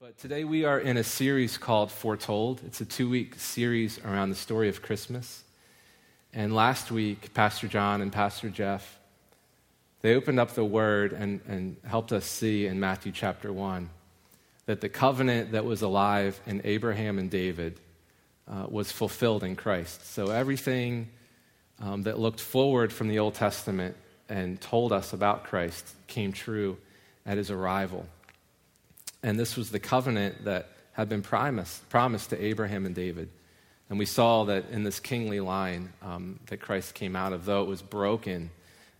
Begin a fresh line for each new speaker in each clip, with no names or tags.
But today we are in a series called Foretold. It's a two week series around the story of Christmas. And last week, Pastor John and Pastor Jeff, they opened up the word and, and helped us see in Matthew chapter 1 that the covenant that was alive in Abraham and David uh, was fulfilled in Christ. So everything um, that looked forward from the Old Testament and told us about Christ came true at his arrival. And this was the covenant that had been promised, promised to Abraham and David. And we saw that in this kingly line um, that Christ came out of, though it was broken,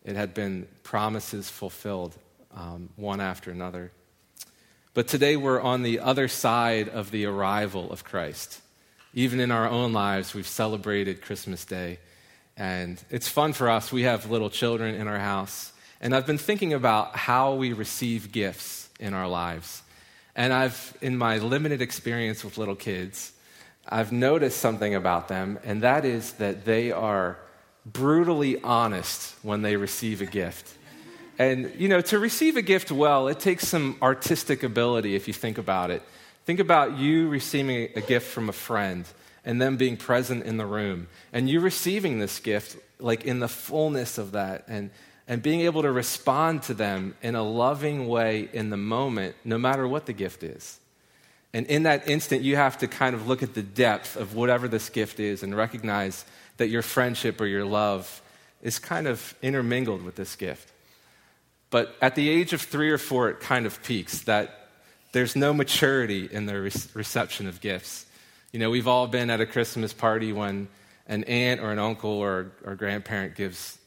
it had been promises fulfilled um, one after another. But today we're on the other side of the arrival of Christ. Even in our own lives, we've celebrated Christmas Day. And it's fun for us. We have little children in our house. And I've been thinking about how we receive gifts in our lives. And I've, in my limited experience with little kids, I've noticed something about them, and that is that they are brutally honest when they receive a gift. And, you know, to receive a gift well, it takes some artistic ability if you think about it. Think about you receiving a gift from a friend and them being present in the room, and you receiving this gift like in the fullness of that, and and being able to respond to them in a loving way in the moment, no matter what the gift is. And in that instant, you have to kind of look at the depth of whatever this gift is and recognize that your friendship or your love is kind of intermingled with this gift. But at the age of three or four, it kind of peaks that there's no maturity in the re- reception of gifts. You know, we've all been at a Christmas party when an aunt or an uncle or, or grandparent gives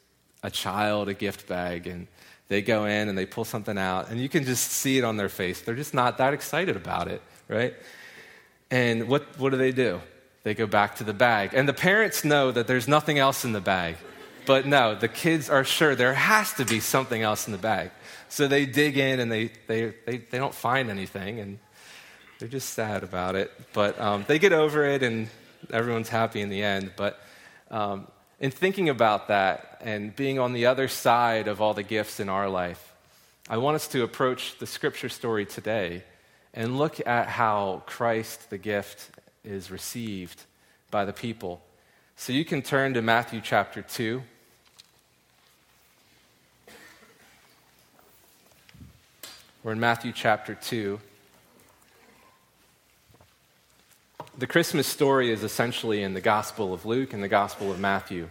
a child a gift bag and they go in and they pull something out and you can just see it on their face. They're just not that excited about it, right? And what, what do they do? They go back to the bag. And the parents know that there's nothing else in the bag. But no, the kids are sure there has to be something else in the bag. So they dig in and they, they, they, they don't find anything and they're just sad about it. But um, they get over it and everyone's happy in the end. But um, in thinking about that and being on the other side of all the gifts in our life, I want us to approach the scripture story today and look at how Christ, the gift, is received by the people. So you can turn to Matthew chapter 2. We're in Matthew chapter 2. The Christmas story is essentially in the Gospel of Luke and the Gospel of Matthew.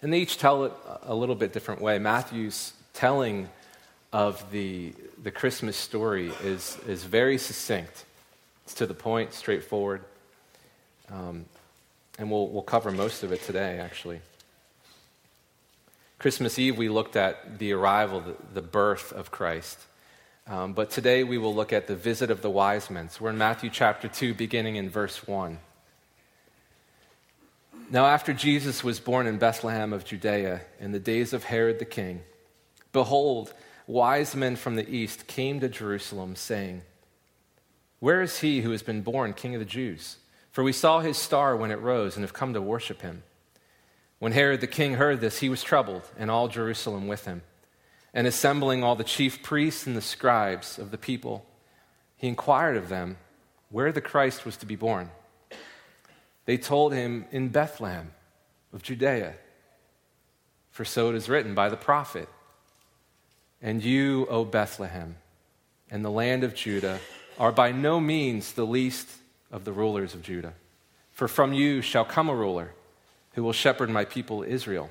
And they each tell it a little bit different way. Matthew's telling of the, the Christmas story is, is very succinct. It's to the point, straightforward. Um, and we'll, we'll cover most of it today, actually. Christmas Eve, we looked at the arrival, the, the birth of Christ. Um, but today we will look at the visit of the wise men. So we're in Matthew chapter 2, beginning in verse 1. Now, after Jesus was born in Bethlehem of Judea in the days of Herod the king, behold, wise men from the east came to Jerusalem, saying, Where is he who has been born king of the Jews? For we saw his star when it rose and have come to worship him. When Herod the king heard this, he was troubled, and all Jerusalem with him and assembling all the chief priests and the scribes of the people, he inquired of them where the Christ was to be born. They told him, In Bethlehem of Judea, for so it is written by the prophet. And you, O Bethlehem, and the land of Judah, are by no means the least of the rulers of Judah. For from you shall come a ruler who will shepherd my people Israel.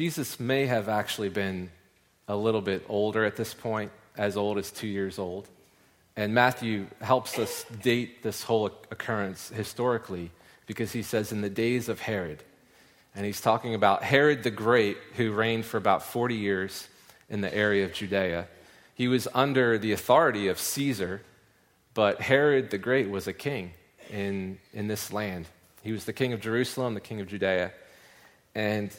Jesus may have actually been a little bit older at this point, as old as two years old. And Matthew helps us date this whole occurrence historically because he says, in the days of Herod. And he's talking about Herod the Great, who reigned for about 40 years in the area of Judea. He was under the authority of Caesar, but Herod the Great was a king in, in this land. He was the king of Jerusalem, the king of Judea. And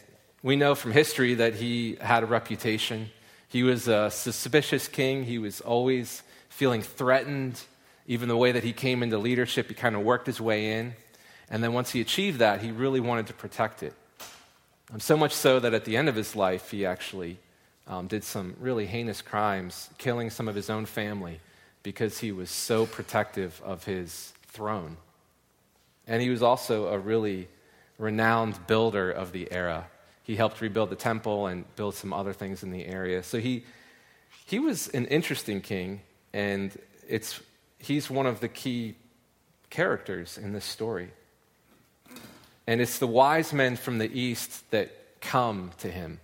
we know from history that he had a reputation. He was a suspicious king. He was always feeling threatened. Even the way that he came into leadership, he kind of worked his way in. And then once he achieved that, he really wanted to protect it. Um, so much so that at the end of his life, he actually um, did some really heinous crimes, killing some of his own family because he was so protective of his throne. And he was also a really renowned builder of the era. He helped rebuild the temple and build some other things in the area. So he, he was an interesting king, and it's, he's one of the key characters in this story. And it's the wise men from the east that come to him.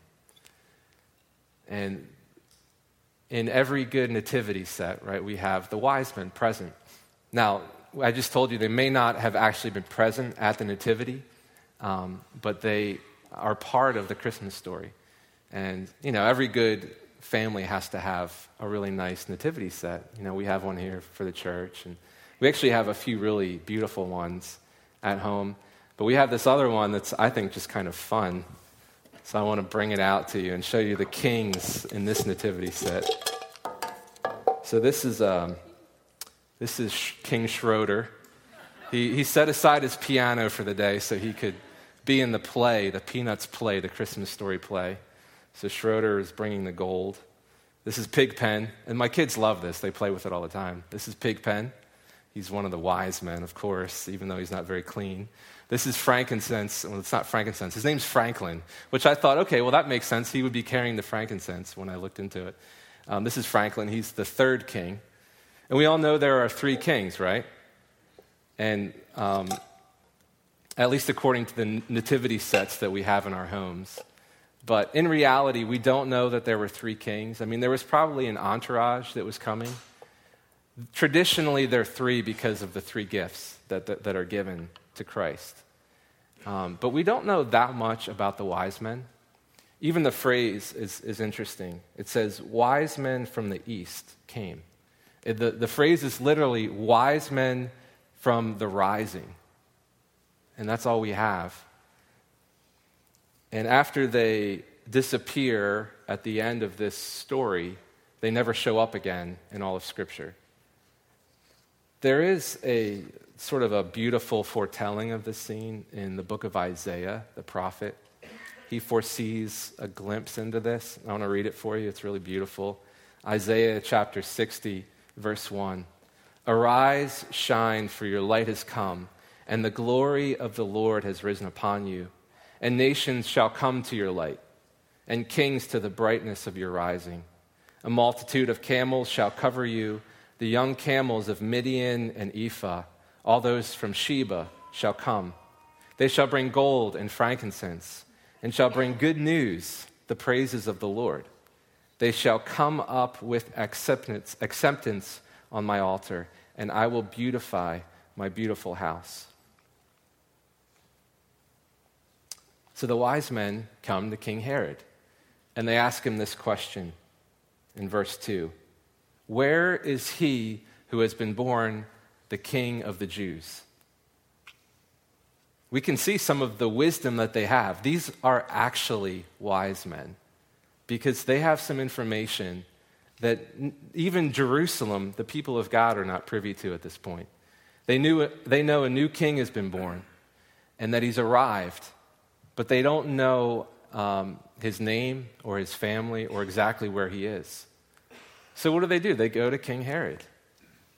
And in every good nativity set, right, we have the wise men present. Now, I just told you they may not have actually been present at the nativity, um, but they are part of the Christmas story. And, you know, every good family has to have a really nice nativity set. You know, we have one here for the church, and we actually have a few really beautiful ones at home. But we have this other one that's, I think, just kind of fun. So I want to bring it out to you and show you the kings in this nativity set. So this is, um, this is King Schroeder. He, he set aside his piano for the day so he could be in the play, the Peanuts play, the Christmas story play. So Schroeder is bringing the gold. This is Pigpen, and my kids love this. They play with it all the time. This is Pigpen. He's one of the wise men, of course, even though he's not very clean. This is frankincense. Well, it's not frankincense. His name's Franklin, which I thought, okay, well, that makes sense. He would be carrying the frankincense when I looked into it. Um, this is Franklin. He's the third king. And we all know there are three kings, right? And um, at least according to the nativity sets that we have in our homes. But in reality, we don't know that there were three kings. I mean, there was probably an entourage that was coming. Traditionally, there are three because of the three gifts that, that, that are given to Christ. Um, but we don't know that much about the wise men. Even the phrase is, is interesting. It says, Wise men from the east came. The, the phrase is literally, Wise men from the rising. And that's all we have. And after they disappear at the end of this story, they never show up again in all of Scripture. There is a sort of a beautiful foretelling of this scene in the book of Isaiah, the prophet. He foresees a glimpse into this. I want to read it for you. It's really beautiful. Isaiah chapter 60, verse 1. Arise, shine, for your light has come, and the glory of the Lord has risen upon you. And nations shall come to your light, and kings to the brightness of your rising. A multitude of camels shall cover you, the young camels of Midian and Ephah all those from Sheba shall come. They shall bring gold and frankincense, and shall bring good news, the praises of the Lord. They shall come up with acceptance, acceptance on my altar, and I will beautify my beautiful house. So the wise men come to King Herod, and they ask him this question in verse 2 Where is he who has been born the king of the Jews. We can see some of the wisdom that they have. These are actually wise men because they have some information that even Jerusalem, the people of God, are not privy to at this point. They, knew, they know a new king has been born and that he's arrived, but they don't know um, his name or his family or exactly where he is. So, what do they do? They go to King Herod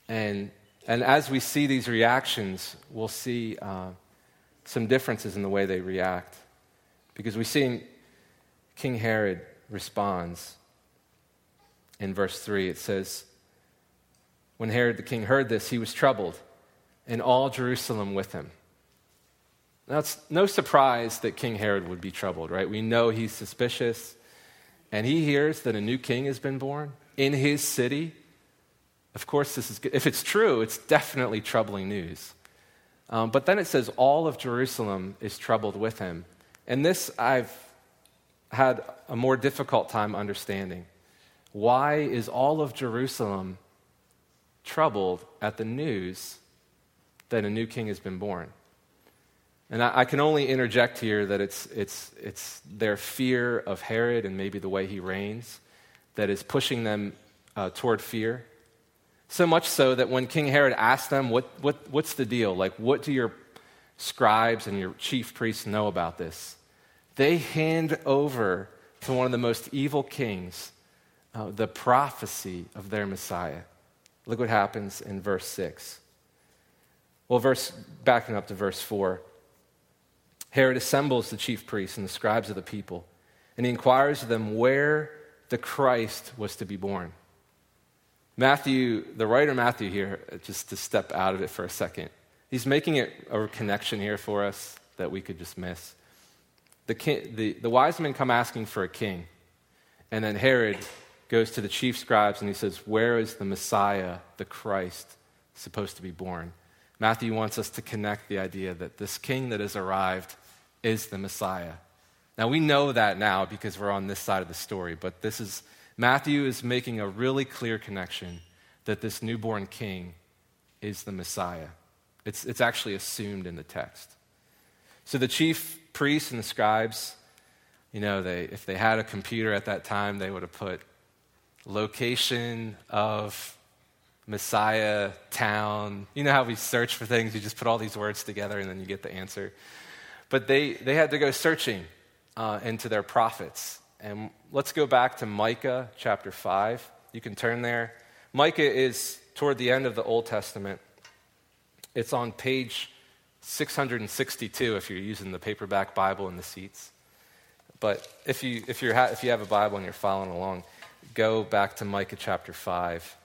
and and as we see these reactions, we'll see uh, some differences in the way they react. Because we see King Herod responds in verse 3. It says, When Herod the king heard this, he was troubled, and all Jerusalem with him. Now, it's no surprise that King Herod would be troubled, right? We know he's suspicious, and he hears that a new king has been born in his city. Of course, this is, if it's true, it's definitely troubling news. Um, but then it says, all of Jerusalem is troubled with him. And this I've had a more difficult time understanding. Why is all of Jerusalem troubled at the news that a new king has been born. And I, I, can only interject here that it's, it's, it's their fear of Herod and maybe the way he reigns that is pushing them uh, toward fear. So much so that when King Herod asked them, what, what, What's the deal? Like, what do your scribes and your chief priests know about this? They hand over to one of the most evil kings uh, the prophecy of their Messiah. Look what happens in verse 6. Well, verse, backing up to verse 4. Herod assembles the chief priests and the scribes of the people, and he inquires of them where the Christ was to be born. Matthew, the writer Matthew here, uh, just to step out of it for a second, he's making it a connection here for us that we could just miss. The, king, the, the wise men come asking for a king, and then Herod goes to the chief scribes and he says, Where is the Messiah, the Christ, supposed to be born? Matthew wants us to connect the idea that this king that has arrived is the Messiah. Now, we know that now because we're on this side of the story, but this is, Matthew is making a really clear connection that this newborn king is the Messiah. It's, it's actually assumed in the text. So the chief priests and the scribes, you know, they, if they had a computer at that time, they would have put location of Messiah, town. You know how we search for things? You just put all these words together and then you get the answer. But they, they had to go searching uh, into their prophets. And let's go back to Micah chapter 5. You can turn there. Micah is toward the end of the Old Testament. It's on page 662 if you're using the paperback Bible in the seats. But if you, if, you're ha- if you have a Bible and you're following along, go back to Micah chapter 5.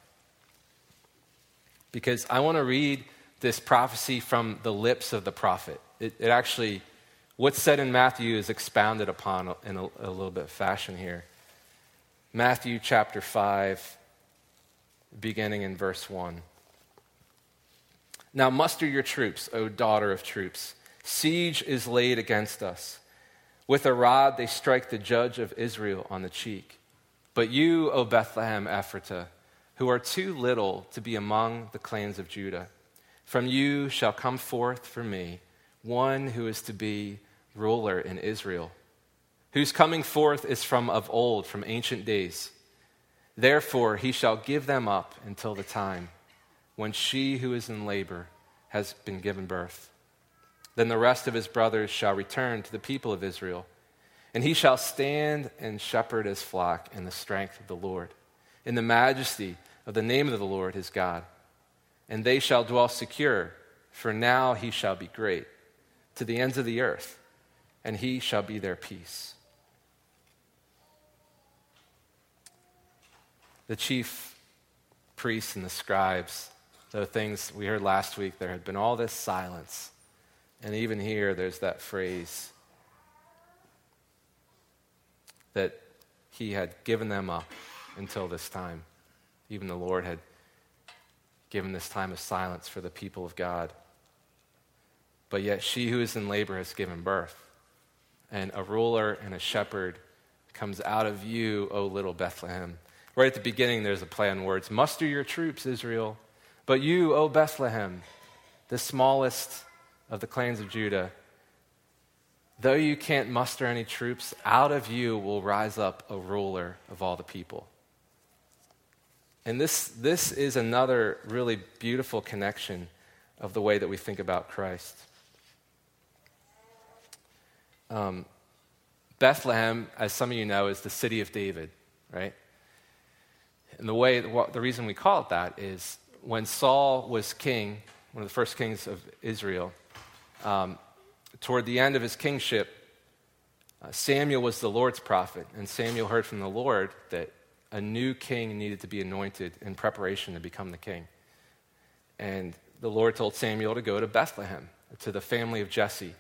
Because I want to read this prophecy from the lips of the prophet. It, it actually, what's said in Matthew is expounded upon in a, a little bit of fashion here. Matthew chapter 5, beginning in verse 1. Now muster your troops, O daughter of troops. Siege is laid against us. With a rod they strike the judge of Israel on the cheek. But you, O Bethlehem Ephrathah, who are too little to be among the clans of Judah, from you shall come forth for me one who is to be ruler in Israel, whose coming forth is from of old, from ancient days. Therefore, he shall give them up until the time when she who is in labor has been given birth. Then the rest of his brothers shall return to the people of Israel and he shall stand and shepherd his flock in the strength of the Lord, in the majesty of the name of the Lord his God. And they shall dwell secure, for now he shall be great to the ends of the earth, and he shall be their peace. The chief priests and the scribes, the things we heard last week, there had been all this silence. And even here, there's that phrase that he had given them up until this time. Even the Lord had given this time of silence for the people of God. But yet she who is in labor has given birth, and a ruler and a shepherd comes out of you, O little Bethlehem. Right at the beginning, there's a play on words Muster your troops, Israel. But you, O Bethlehem, the smallest of the clans of Judah, Though you can't muster any troops, out of you will rise up a ruler of all the people. And this, this is another really beautiful connection of the way that we think about Christ. Um, Bethlehem, as some of you know, is the city of David, right? And the way, the reason we call it that is when Saul was king, one of the first kings of Israel, um, toward the end of his kingship, uh, Samuel was the Lord's prophet, and Samuel heard from the Lord that a new king needed to be anointed in preparation to become the king. And the Lord told Samuel to go to Bethlehem, to the family of Jesse.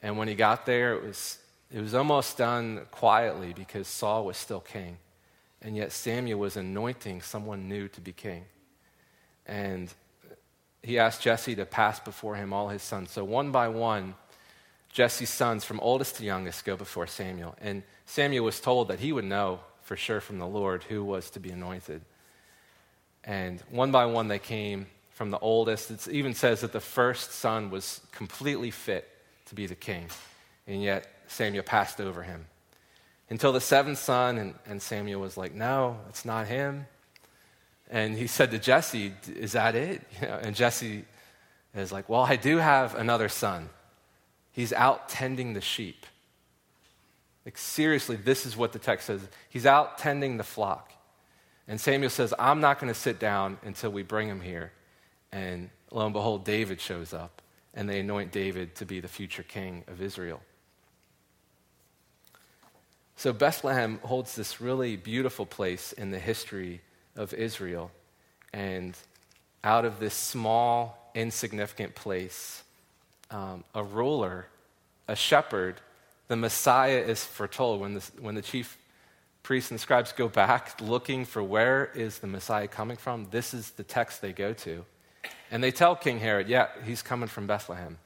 And when he got there, it was, it was almost done quietly because Saul was still king. And yet Samuel was anointing someone new to be king. And he asked Jesse to pass before him all his sons. So one by one, Jesse's sons, from oldest to youngest, go before Samuel. And Samuel was told that he would know for sure from the Lord who was to be anointed. And one by one, they came from the oldest. It even says that the first son was completely fit to be the king. And yet, Samuel passed over him. Until the seventh son, and, and Samuel was like, No, it's not him. And he said to Jesse, Is that it? You know, and Jesse is like, Well, I do have another son. He's out tending the sheep. Like, seriously, this is what the text says. He's out tending the flock. And Samuel says, I'm not going to sit down until we bring him here. And lo and behold, David shows up, and they anoint David to be the future king of Israel. So Bethlehem holds this really beautiful place in the history of Israel. And out of this small, insignificant place, um, a ruler, a shepherd, the Messiah is foretold. When the, when the chief priests and scribes go back looking for where is the Messiah coming from, this is the text they go to. And they tell King Herod, yeah, he's coming from Bethlehem.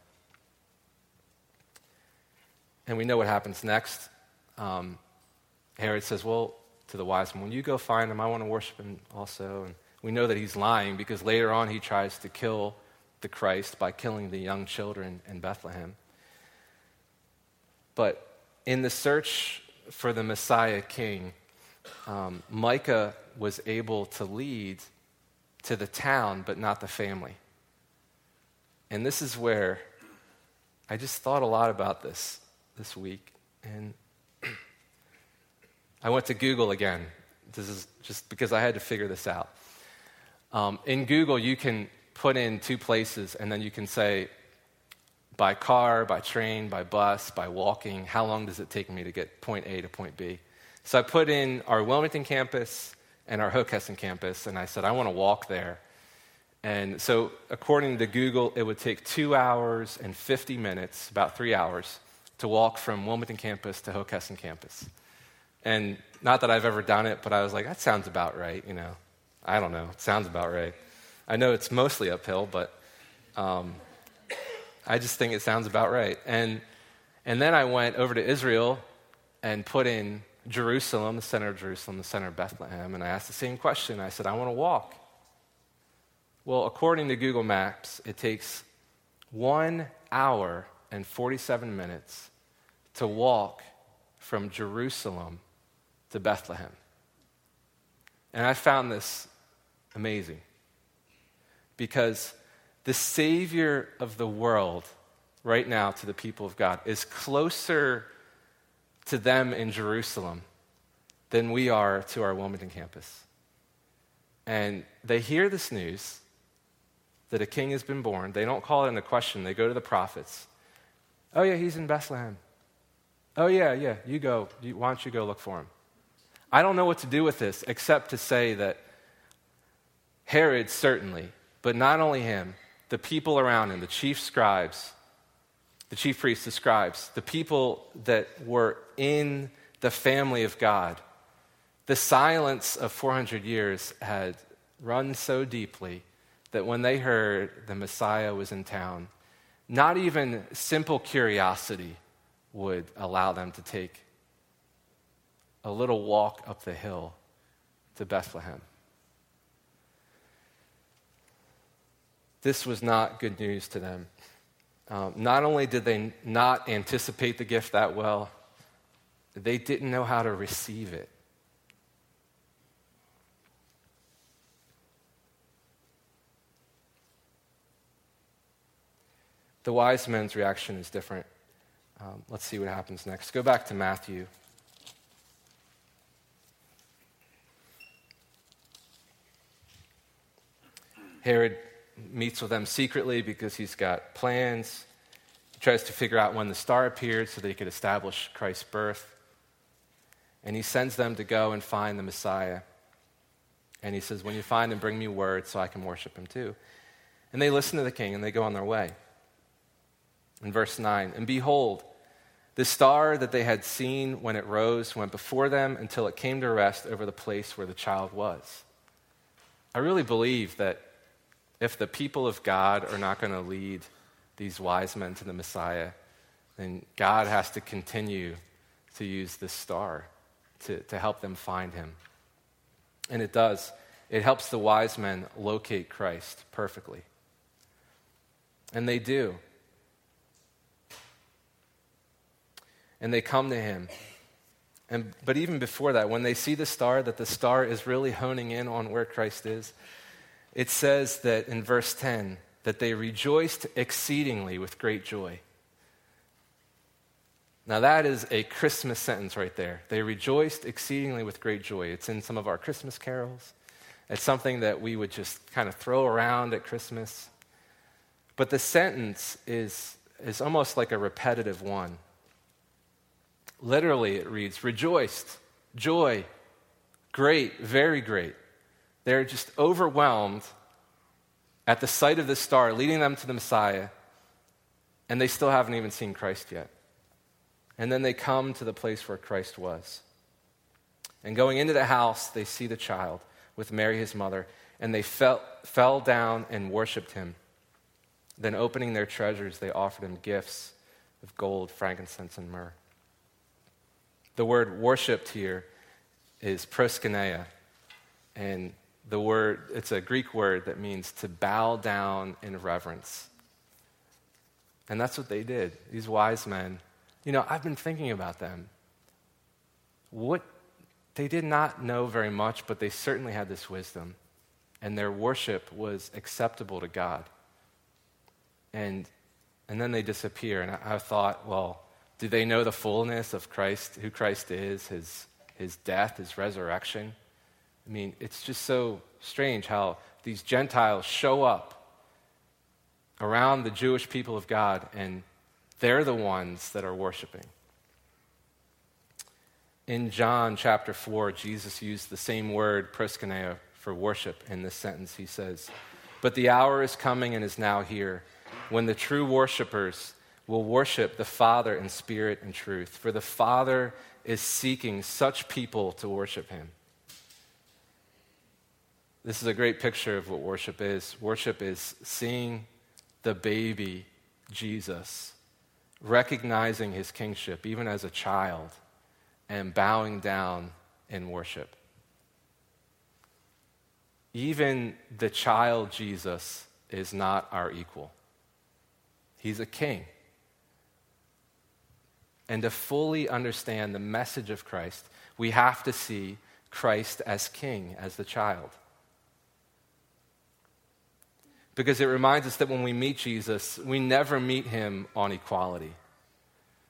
And we know what happens next. Um, Herod says, Well, to the wise men, when you go find him, I want to worship him also. And we know that he's lying because later on he tries to kill the Christ by killing the young children in Bethlehem. But in the search for the Messiah king, um, Micah was able to lead to the town, but not the family. And this is where I just thought a lot about this this week. And I went to Google again. This is just because I had to figure this out. Um, in Google, you can put in two places and then you can say, by car, by train, by bus, by walking, how long does it take me to get point A to point B? So I put in our Wilmington campus and our Hockessin campus, and I said, I want to walk there. And so, according to Google, it would take two hours and 50 minutes, about three hours, to walk from Wilmington campus to Hockessin campus. And not that I've ever done it, but I was like, that sounds about right, you know. I don't know, it sounds about right. I know it's mostly uphill, but um, I just think it sounds about right. And, and then I went over to Israel and put in Jerusalem, the center of Jerusalem, the center of Bethlehem, and I asked the same question. I said, I want to walk. Well, according to Google Maps, it takes one hour and 47 minutes to walk from Jerusalem to Bethlehem. And I found this amazing because the Savior of the world, right now, to the people of God, is closer to them in Jerusalem than we are to our Wilmington campus. And they hear this news that a king has been born. They don't call it into question, they go to the prophets. Oh, yeah, he's in Bethlehem. Oh, yeah, yeah, you go. Why don't you go look for him? I don't know what to do with this except to say that Herod certainly, but not only him, the people around him, the chief scribes, the chief priests, the scribes, the people that were in the family of God, the silence of 400 years had run so deeply that when they heard the Messiah was in town, not even simple curiosity would allow them to take a little walk up the hill to Bethlehem. This was not good news to them. Um, not only did they not anticipate the gift that well, they didn't know how to receive it. The wise men's reaction is different. Um, let's see what happens next. Go back to Matthew Herod meets with them secretly because he's got plans. He tries to figure out when the star appeared so that he could establish Christ's birth. And he sends them to go and find the Messiah. And he says, When you find him, bring me word so I can worship him too. And they listen to the king and they go on their way. In verse 9, and behold, the star that they had seen when it rose went before them until it came to rest over the place where the child was. I really believe that if the people of God are not going to lead these wise men to the Messiah, then God has to continue to use this star to, to help them find him. And it does. It helps the wise men locate Christ perfectly. And they do. And they come to him. And, but even before that, when they see the star, that the star is really honing in on where Christ is, it says that in verse 10 that they rejoiced exceedingly with great joy. Now, that is a Christmas sentence right there. They rejoiced exceedingly with great joy. It's in some of our Christmas carols. It's something that we would just kind of throw around at Christmas. But the sentence is, is almost like a repetitive one. Literally, it reads rejoiced, joy, great, very great. They're just overwhelmed at the sight of the star leading them to the Messiah, and they still haven't even seen Christ yet. And then they come to the place where Christ was. And going into the house, they see the child with Mary, his mother, and they fell, fell down and worshiped him. Then, opening their treasures, they offered him gifts of gold, frankincense, and myrrh. The word worshiped here is proskuneo, and the word, it's a Greek word that means to bow down in reverence. And that's what they did. These wise men you know, I've been thinking about them. What they did not know very much, but they certainly had this wisdom, and their worship was acceptable to God. And and then they disappear. And I, I thought, well, do they know the fullness of Christ, who Christ is, his his death, his resurrection? I mean, it's just so strange how these Gentiles show up around the Jewish people of God and they're the ones that are worshiping. In John chapter 4, Jesus used the same word, proskuneo, for worship in this sentence. He says, But the hour is coming and is now here when the true worshipers will worship the Father in spirit and truth, for the Father is seeking such people to worship him. This is a great picture of what worship is. Worship is seeing the baby Jesus recognizing his kingship, even as a child, and bowing down in worship. Even the child Jesus is not our equal, he's a king. And to fully understand the message of Christ, we have to see Christ as king, as the child. Because it reminds us that when we meet Jesus, we never meet him on equality.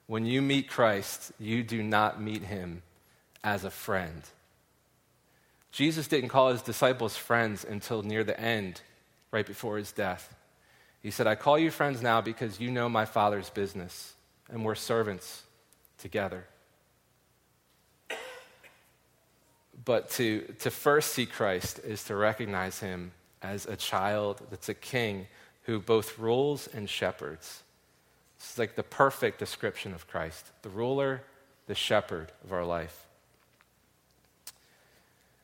When you meet Christ, you do not meet him as a friend. Jesus didn't call his disciples friends until near the end, right before his death. He said, I call you friends now because you know my Father's business, and we're servants together. But to, to first see Christ is to recognize him as a child that's a king who both rules and shepherds. It's like the perfect description of Christ the ruler, the shepherd of our life.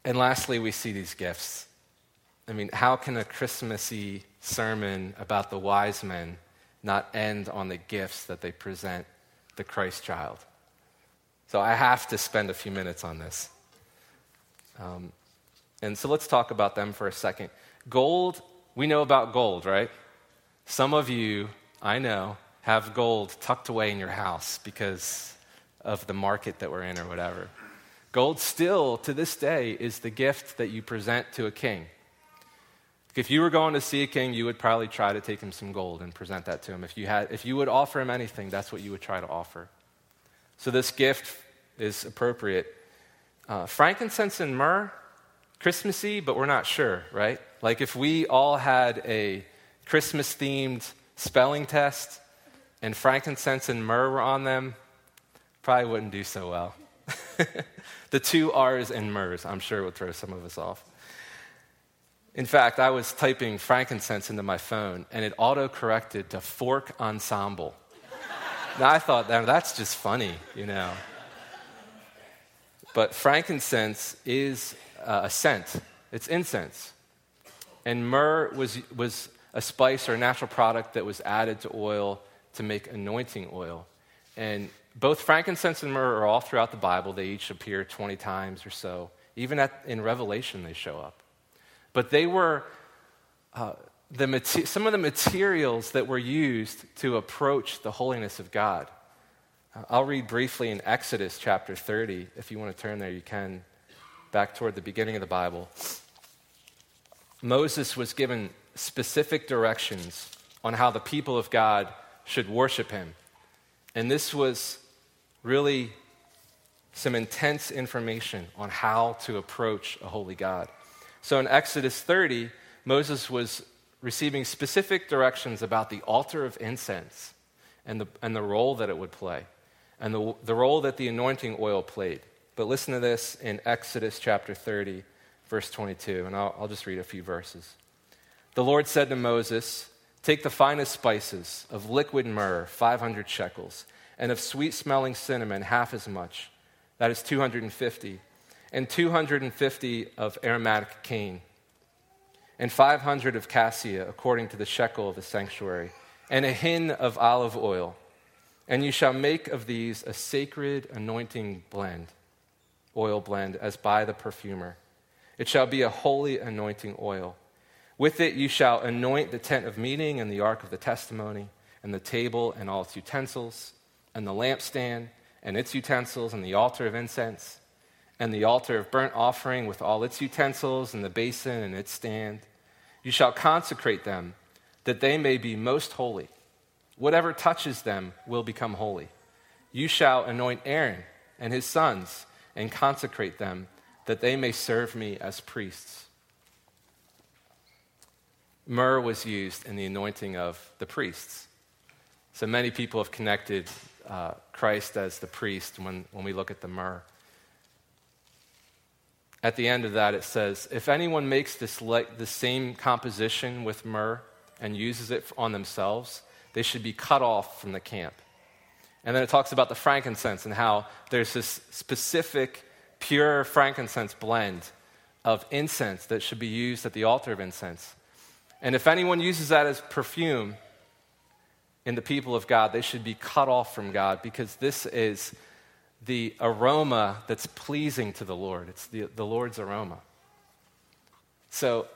And lastly, we see these gifts. I mean, how can a Christmassy sermon about the wise men not end on the gifts that they present the Christ child? So I have to spend a few minutes on this. Um, and so let's talk about them for a second. Gold, we know about gold, right? Some of you, I know, have gold tucked away in your house because of the market that we're in or whatever. Gold still, to this day, is the gift that you present to a king. If you were going to see a king, you would probably try to take him some gold and present that to him. If you, had, if you would offer him anything, that's what you would try to offer. So this gift is appropriate. Uh, frankincense and myrrh, Christmassy, but we're not sure, right? Like if we all had a Christmas themed spelling test and frankincense and myrrh were on them, probably wouldn't do so well. the two R's and myrrhs, I'm sure, would throw some of us off. In fact, I was typing frankincense into my phone and it auto corrected to fork ensemble. now I thought, that's just funny, you know. But frankincense is uh, a scent, it's incense. And myrrh was, was a spice or a natural product that was added to oil to make anointing oil. And both frankincense and myrrh are all throughout the Bible. They each appear 20 times or so. Even at, in Revelation, they show up. But they were uh, the, some of the materials that were used to approach the holiness of God. I'll read briefly in Exodus chapter 30. If you want to turn there, you can. Back toward the beginning of the Bible. Moses was given specific directions on how the people of God should worship him. And this was really some intense information on how to approach a holy God. So in Exodus 30, Moses was receiving specific directions about the altar of incense and the, and the role that it would play, and the, the role that the anointing oil played. But listen to this in Exodus chapter 30, verse 22, and I'll, I'll just read a few verses. The Lord said to Moses, Take the finest spices of liquid myrrh, 500 shekels, and of sweet smelling cinnamon, half as much, that is 250 and 250 of aromatic cane, and 500 of cassia, according to the shekel of the sanctuary, and a hin of olive oil. And you shall make of these a sacred anointing blend, oil blend, as by the perfumer. It shall be a holy anointing oil. With it you shall anoint the tent of meeting and the ark of the testimony, and the table and all its utensils, and the lampstand and its utensils, and the altar of incense and the altar of burnt offering with all its utensils, and the basin and its stand. You shall consecrate them, that they may be most holy. Whatever touches them will become holy. You shall anoint Aaron and his sons, and consecrate them, that they may serve me as priests. Myrrh was used in the anointing of the priests. So many people have connected uh, Christ as the priest when, when we look at the myrrh at the end of that, it says, If anyone makes this le- the same composition with myrrh and uses it on themselves, they should be cut off from the camp. And then it talks about the frankincense and how there's this specific pure frankincense blend of incense that should be used at the altar of incense. And if anyone uses that as perfume in the people of God, they should be cut off from God because this is the aroma that's pleasing to the Lord. It's the, the Lord's aroma. So,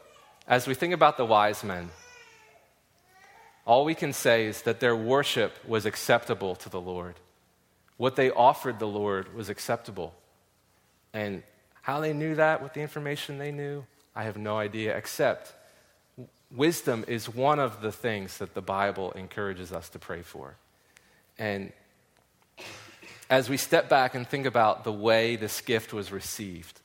as we think about the wise men, all we can say is that their worship was acceptable to the Lord. What they offered the Lord was acceptable. And how they knew that with the information they knew, I have no idea, except wisdom is one of the things that the Bible encourages us to pray for. And as we step back and think about the way this gift was received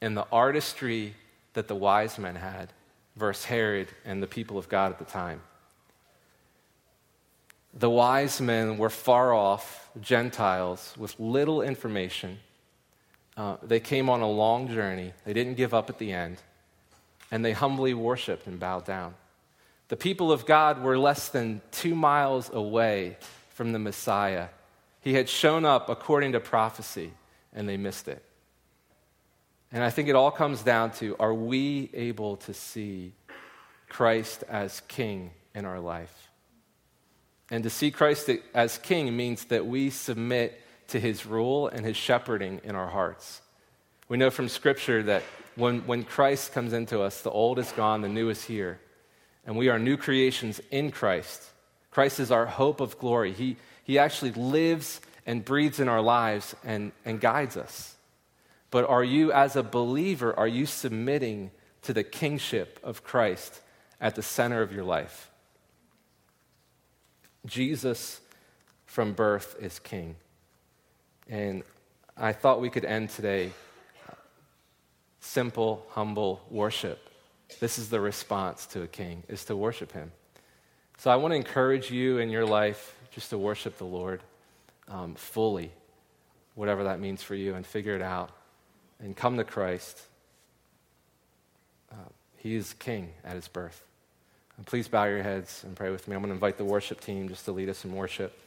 and the artistry that the wise men had versus Herod and the people of God at the time. The wise men were far off Gentiles with little information. Uh, they came on a long journey. They didn't give up at the end. And they humbly worshiped and bowed down. The people of God were less than two miles away from the Messiah he had shown up according to prophecy, and they missed it. And I think it all comes down to are we able to see Christ as king in our life? And to see Christ as king means that we submit to his rule and his shepherding in our hearts. We know from Scripture that when, when Christ comes into us, the old is gone, the new is here. And we are new creations in Christ. Christ is our hope of glory. He, he actually lives and breathes in our lives and, and guides us. But are you, as a believer, are you submitting to the kingship of Christ at the center of your life? Jesus from birth is king. And I thought we could end today simple, humble worship. This is the response to a king, is to worship him. So I want to encourage you in your life just to worship the Lord um, fully, whatever that means for you, and figure it out and come to Christ. Uh, He is king at his birth. And please bow your heads and pray with me. I'm going to invite the worship team just to lead us in worship,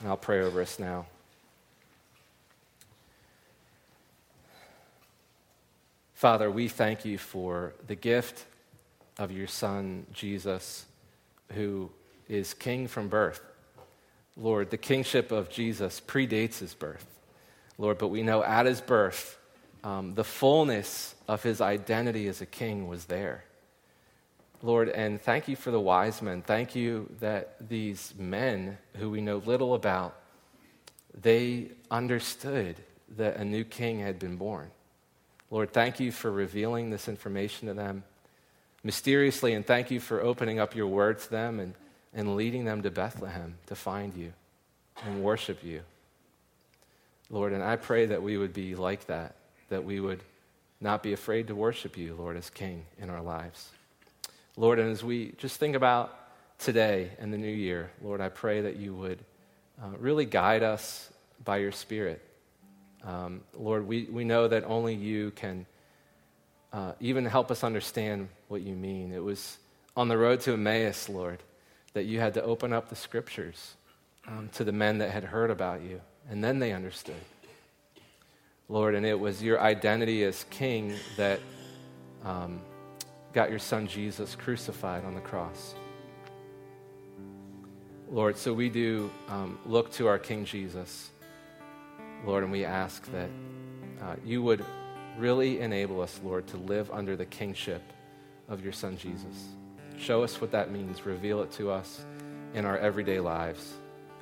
and I'll pray over us now. Father, we thank you for the gift of your Son, Jesus, who is king from birth. Lord, the kingship of Jesus predates his birth. Lord, but we know at his birth, um, the fullness of his identity as a king was there. Lord, and thank you for the wise men. Thank you that these men who we know little about, they understood that a new king had been born. Lord, thank you for revealing this information to them mysteriously, and thank you for opening up your word to them and, and leading them to Bethlehem to find you and worship you. Lord, and I pray that we would be like that, that we would not be afraid to worship you, Lord, as King in our lives. Lord, and as we just think about today and the new year, Lord, I pray that you would uh, really guide us by your Spirit. Um, Lord, we, we know that only you can uh, even help us understand what you mean. It was on the road to Emmaus, Lord, that you had to open up the scriptures um, to the men that had heard about you, and then they understood. Lord, and it was your identity as king that um, got your son Jesus crucified on the cross. Lord, so we do um, look to our King Jesus Lord, and we ask that uh, you would really enable us, Lord, to live under the kingship of your Son Jesus. Show us what that means. Reveal it to us in our everyday lives.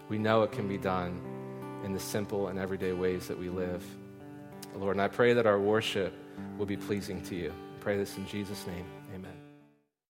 We know it can be done in the simple and everyday ways that we live. Lord, and I pray that our worship will be pleasing to you. I pray this in Jesus' name.